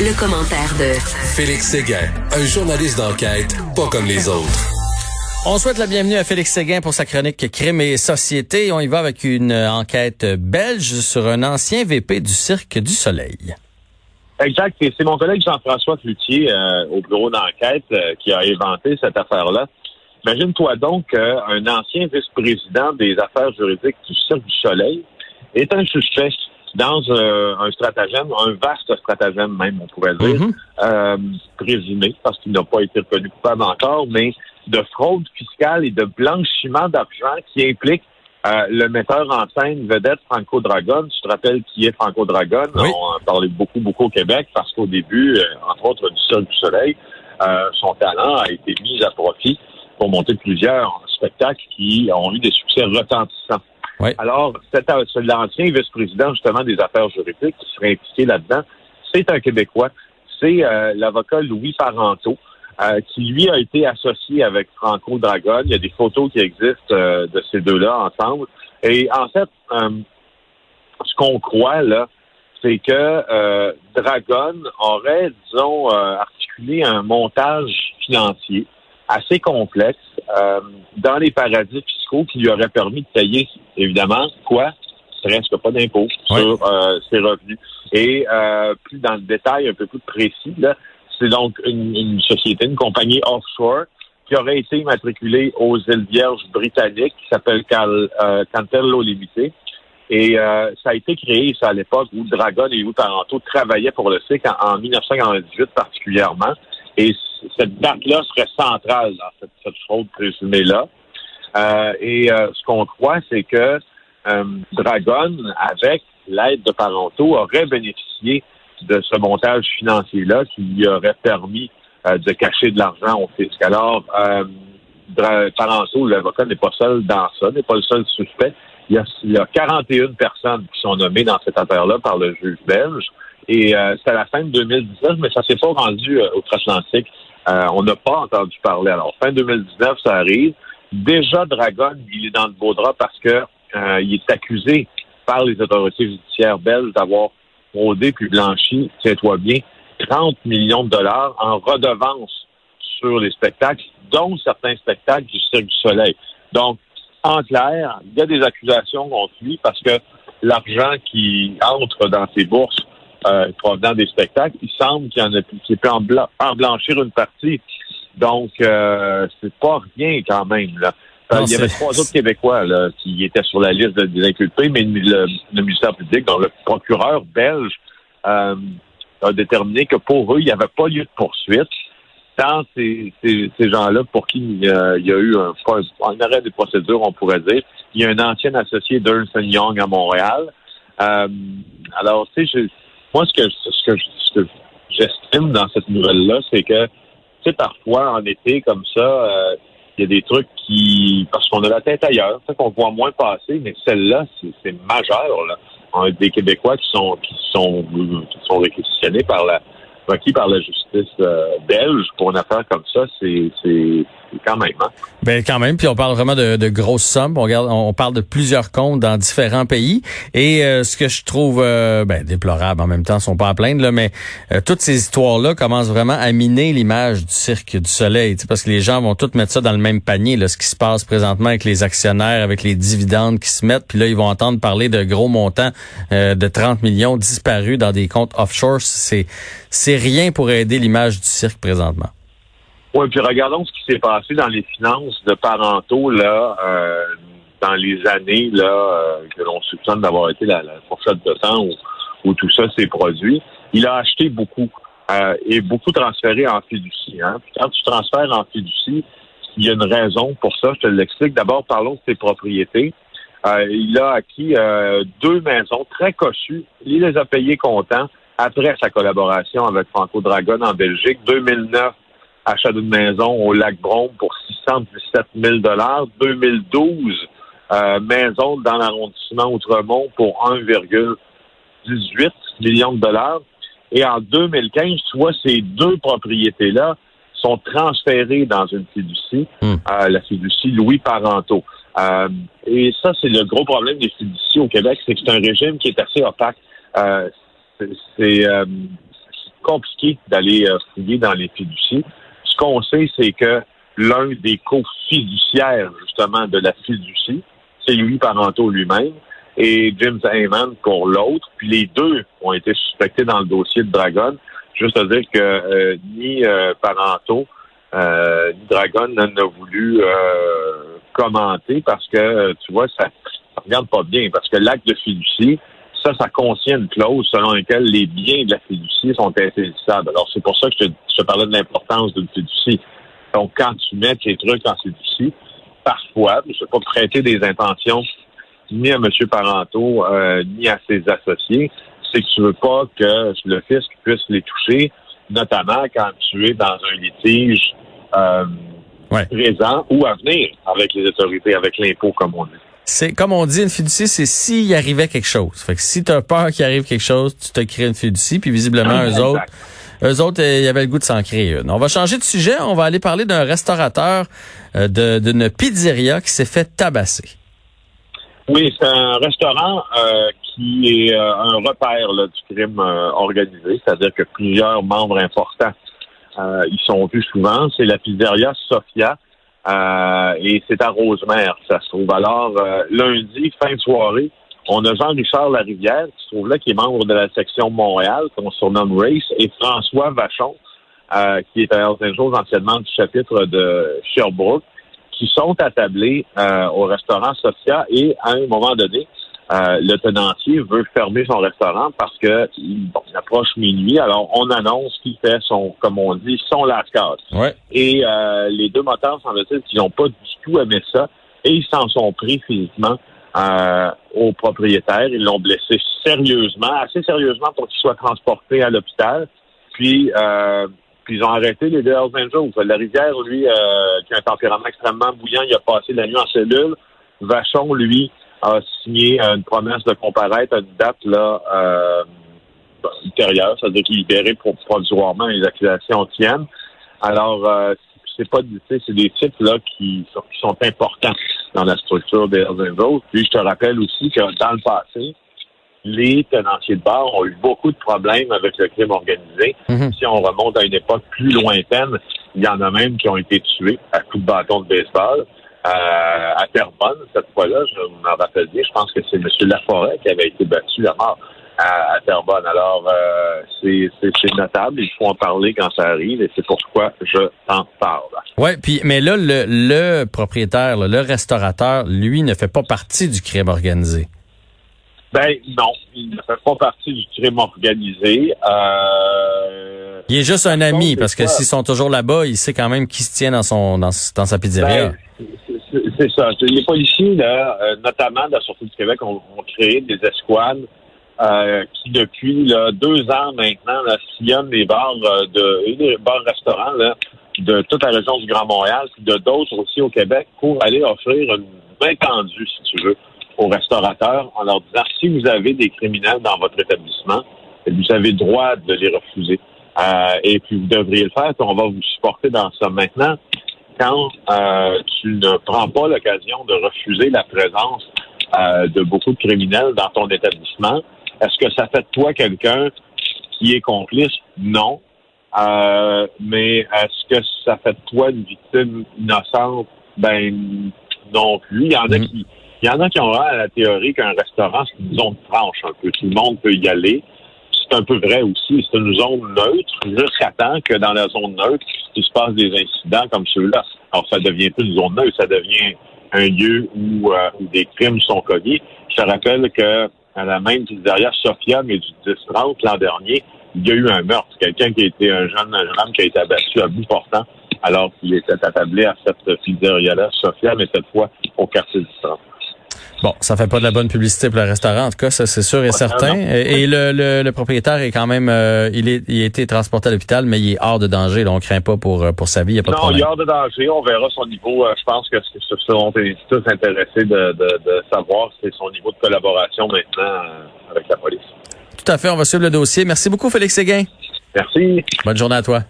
Le commentaire de Félix Séguin, un journaliste d'enquête pas comme les autres. On souhaite la bienvenue à Félix Séguin pour sa chronique Crime et Société. On y va avec une enquête belge sur un ancien VP du Cirque du Soleil. Exact. C'est mon collègue Jean-François Cloutier euh, au bureau d'enquête euh, qui a inventé cette affaire-là. Imagine-toi donc qu'un ancien vice-président des affaires juridiques du Cirque du Soleil est un suspect dans un stratagème, un vaste stratagème même, on pourrait dire, Mhm. euh, présumé, parce qu'il n'a pas été reconnu coupable encore, mais de fraude fiscale et de blanchiment d'argent qui implique euh, le metteur en scène vedette Franco Dragon. Tu te rappelles qui est Franco Dragon? Oui. On en parlait beaucoup, beaucoup au Québec parce qu'au début, euh, entre autres du Cirque du Soleil, euh, son talent a été mis à profit pour monter plusieurs spectacles qui ont eu des succès retentissants. Oui. Alors, c'est l'ancien vice-président justement des affaires juridiques qui serait impliqué là-dedans. C'est un Québécois. C'est euh, l'avocat Louis Parenteau, euh, qui lui a été associé avec Franco Dragon. Il y a des photos qui existent euh, de ces deux-là ensemble. Et en fait, euh, ce qu'on croit là, c'est que euh, Dragon aurait, disons, euh, articulé un montage financier assez complexe euh, dans les paradis fiscaux qui lui aurait permis de payer, évidemment, quoi? Presque pas d'impôts Ouais. sur euh, ses revenus. Et euh, plus dans le détail, un peu plus précis, là, c'est donc une, une société, une compagnie offshore qui aurait été immatriculée aux îles Vierges britanniques, qui s'appelle Cal, euh, Cantello Limité. Et euh, ça a été créé, ça, à l'époque où Dragon et Louis Parenteau travaillaient pour le SIC en, en 1998 particulièrement. Et cette date-là serait centrale dans cette, fraude présumée-là. Euh, et euh, ce qu'on croit, c'est que euh, Dragon, avec l'aide de Parenteau, aurait bénéficié de ce montage financier-là qui lui aurait permis de cacher de l'argent au fisc. Alors, Parenteau, l'avocat, n'est pas seul dans ça, n'est pas le seul suspect. Il y, a, il y a 41 personnes qui sont nommées dans cette affaire-là par le juge belge. Et euh, c'est à la fin de 2019, mais ça s'est pas rendu euh, outre-Atlantique. Euh, on n'a pas entendu parler. Alors, fin 2019, ça arrive. Déjà, Dragon, il est dans le beau drap parce que euh, il est accusé par les autorités judiciaires belges d'avoir fraudé puis blanchi, tiens-toi bien, 30 millions de dollars en redevance sur les spectacles, dont certains spectacles du Cirque du Soleil. Donc, en clair, il y a des accusations contre lui parce que l'argent qui entre dans ses bourses euh, provenant des spectacles, il semble qu'il y en a qu'il peut en, bla- en blanchir une partie. Donc, euh, c'est pas rien quand même. Là. Non, il y avait trois autres Québécois là, qui étaient sur la liste de- des inculpés, mais le, le ministère public, donc le procureur belge, euh, a déterminé que pour eux, il n'y avait pas lieu de poursuite. Tant ces, ces, ces gens-là, pour qui euh, il y a eu un, un, arrêt des procédures, on pourrait dire, il y a un ancien associé d'Ernst Young à Montréal. Euh, alors, tu sais, je- moi, ce que, ce que, ce que j'estime dans cette nouvelle-là, c'est que, tu sais, parfois, en été, comme ça, euh, il y a des trucs qui, parce qu'on a la tête ailleurs, qu'on voit moins passer, mais celle-là, c'est c'est majeur, là. On a des Québécois qui sont, qui sont, qui sont réquisitionnés par la, requis par la justice euh, belge pour une affaire comme ça, c'est, quand même, hein. Ben quand même, puis on parle vraiment de, de grosses sommes. On, regarde, on parle de plusieurs comptes dans différents pays. Et euh, ce que je trouve euh, ben, déplorable en même temps, ils sont pas à plaindre, là, mais euh, toutes ces histoires-là commencent vraiment à miner l'image du cirque du soleil. Parce que les gens vont tous mettre ça dans le même panier, là, ce qui se passe présentement avec les actionnaires, avec les dividendes qui se mettent. Puis là, ils vont entendre parler de gros montants de 30 millions disparus dans des comptes offshore. C'est rien pour aider l'image du cirque présentement. Oui, puis regardons ce qui s'est passé dans les finances de parentaux là, euh, dans les années là euh, que l'on soupçonne d'avoir été la, la fourchette de temps où, où tout ça s'est produit. Il a acheté beaucoup euh, et beaucoup transféré en fiducie. Hein. Puis quand tu transfères en fiducie, il y a une raison pour ça. Je te l'explique. D'abord, parlons de ses propriétés. Il a acquis deux maisons très cossues. Il les a payées comptant après sa collaboration avec Franco Dragon en Belgique. 2009, achat d'une maison au lac Brome pour 617 000 2012, euh, maison dans l'arrondissement Outremont pour 1,18 millions de dollars. Et en 2015, tu vois, ces deux propriétés-là sont transférées dans une fiducie, Hmm. euh, la fiducie Louis Parenteau. Euh, et ça, c'est le gros problème des fiducies au Québec, c'est que c'est un régime qui est assez opaque. Euh, c'est compliqué d'aller euh, fouiller dans les fiducies. Ce qu'on sait, c'est que l'un des co-fiduciaires, justement, de la fiducie, c'est Louis Parenteau lui-même et James Heyman pour l'autre. Puis les deux ont été suspectés dans le dossier de Dragon. Juste à dire que euh, ni euh, ni Dragon n'a voulu commenter parce que, tu vois, ça, ça regarde pas bien. Parce que l'acte de fiducie, ça, ça contient une clause selon laquelle les biens de la fiducie sont insaisissables. Alors, c'est pour ça que je te, je parlais de l'importance d'une fiducie. Donc, quand tu mets tes trucs en fiducie, parfois, je ne vais pas prêter des intentions ni à M. Parenteau, euh, ni à ses associés, c'est que tu veux pas que le fisc puisse les toucher, notamment quand tu es dans un litige euh, présent ou à venir avec les autorités, avec l'impôt, comme on dit. C'est comme on dit, une fiducie, c'est s'il arrivait quelque chose. Fait que si tu as peur qu'il arrive quelque chose, tu te crées une fiducie, puis visiblement, eux autres, eux autres, il y avait le goût de s'en créer une. On va changer de sujet. On va aller parler d'un restaurateur euh, d'une pizzeria qui s'est fait tabasser. Oui, c'est un restaurant euh, qui est euh, un repère du crime organisé, c'est-à-dire que plusieurs membres importants y sont vus souvent. C'est la pizzeria Sofia euh, et c'est à Rosemère ça se trouve. Alors, euh, lundi, fin de soirée, on a Jean-Richard Larivière, qui se trouve là, qui est membre de la section Montréal, qu'on surnomme Race, et François Vachon, euh, qui est à choses anciennement du chapitre de Sherbrooke, qui sont attablés au restaurant Sophia et à un moment donné, euh, le tenancier veut fermer son restaurant parce que il, approche minuit. Alors, on annonce qu'il fait son, comme on dit, son lascar. Ouais. Et euh, les deux moteurs, semble-t-il, qu'ils n'ont pas du tout aimé ça. Et ils s'en sont pris physiquement euh, au propriétaire. Ils l'ont blessé sérieusement, assez sérieusement pour qu'il soit transporté à l'hôpital. Puis, euh, puis ils ont arrêté les deux Hells Angels. La rivière, lui, euh, qui a un tempérament extrêmement bouillant, il a passé la nuit en cellule. Vachon, lui, a signé une promesse de comparaître à une date là euh, ultérieure, c'est-à-dire qu'il est libéré pour provisoirement les accusations tiennent. Alors, euh, c'est pas c'est des types là qui sont, qui sont importants dans la structure des Hells Puis je te rappelle aussi que dans le passé, les tenanciers de bar ont eu beaucoup de problèmes avec le crime organisé. Mm-hmm. Si on remonte à une époque plus lointaine, il y en a même qui ont été tués à coups de bâton de baseball. Euh, à Terrebonne, cette fois-là, je m'en rappelle bien, je pense que c'est M. Laforêt qui avait été battu à mort à, Terrebonne. Alors, euh, c'est notable, il faut en parler quand ça arrive et c'est pourquoi je t'en parle. Oui, puis mais là, le, le propriétaire, le restaurateur, lui, ne fait pas partie du crime organisé. Ben non, il ne fait pas partie du crime organisé. Euh, il est juste un ami, parce que s'ils sont toujours là-bas, il sait quand même qui se tient dans son dans, dans sa pizzeria. Ben, c'est ça. Les policiers, là, euh, notamment de la Sûreté du Québec, ont, créé des escouades euh, qui, depuis là, deux ans maintenant, là, sillonnent les bars euh, de les bars-restaurants là, de toute la région du Grand Montréal, puis de d'autres aussi au Québec, pour aller offrir une main tendue, si tu veux, aux restaurateurs en leur disant si vous avez des criminels dans votre établissement, vous avez le droit de les refuser. et puis vous devriez le faire, puis on va vous supporter dans ça. Maintenant, quand euh, tu ne prends pas l'occasion de refuser la présence euh, de beaucoup de criminels dans ton établissement, est-ce que ça fait de toi quelqu'un qui est complice? Non. Euh, mais est-ce que ça fait de toi une victime innocente? Ben non plus. Il y en a mm-hmm. qui il y en a qui ont la théorie qu'un restaurant, c'est une zone franche un peu. Tout le monde peut y aller c'est un peu vrai aussi. C'est une zone neutre jusqu'à temps que dans la zone neutre, il se passe des incidents comme ceux-là. Alors, ça devient plus une zone neutre, ça devient un lieu où, euh, des crimes sont commis. Je te rappelle que à la même derrière Sophia, mais du 10-30 l'an dernier, il y a eu un meurtre. Quelqu'un qui a été un jeune, un jeune homme qui a été abattu à bout portant alors qu'il était attablé à cette pizzeria-là, Sophia, mais cette fois au quartier du 30. Bon, ça fait pas de la bonne publicité pour le restaurant, en tout cas, ça c'est sûr et certain. Et, le, le, propriétaire est quand même, euh, il, est, il a été transporté à l'hôpital, mais il est hors de danger. Là, on craint pas pour euh, pour sa vie, il n'y a pas non, de problème. il est hors de danger. On verra son niveau. Euh, je pense que ce seront tous intéressés de, de, de savoir c'est son niveau de collaboration maintenant avec la police. Tout à fait. On va suivre le dossier. Merci beaucoup, Félix Séguin. Merci. Bonne journée à toi.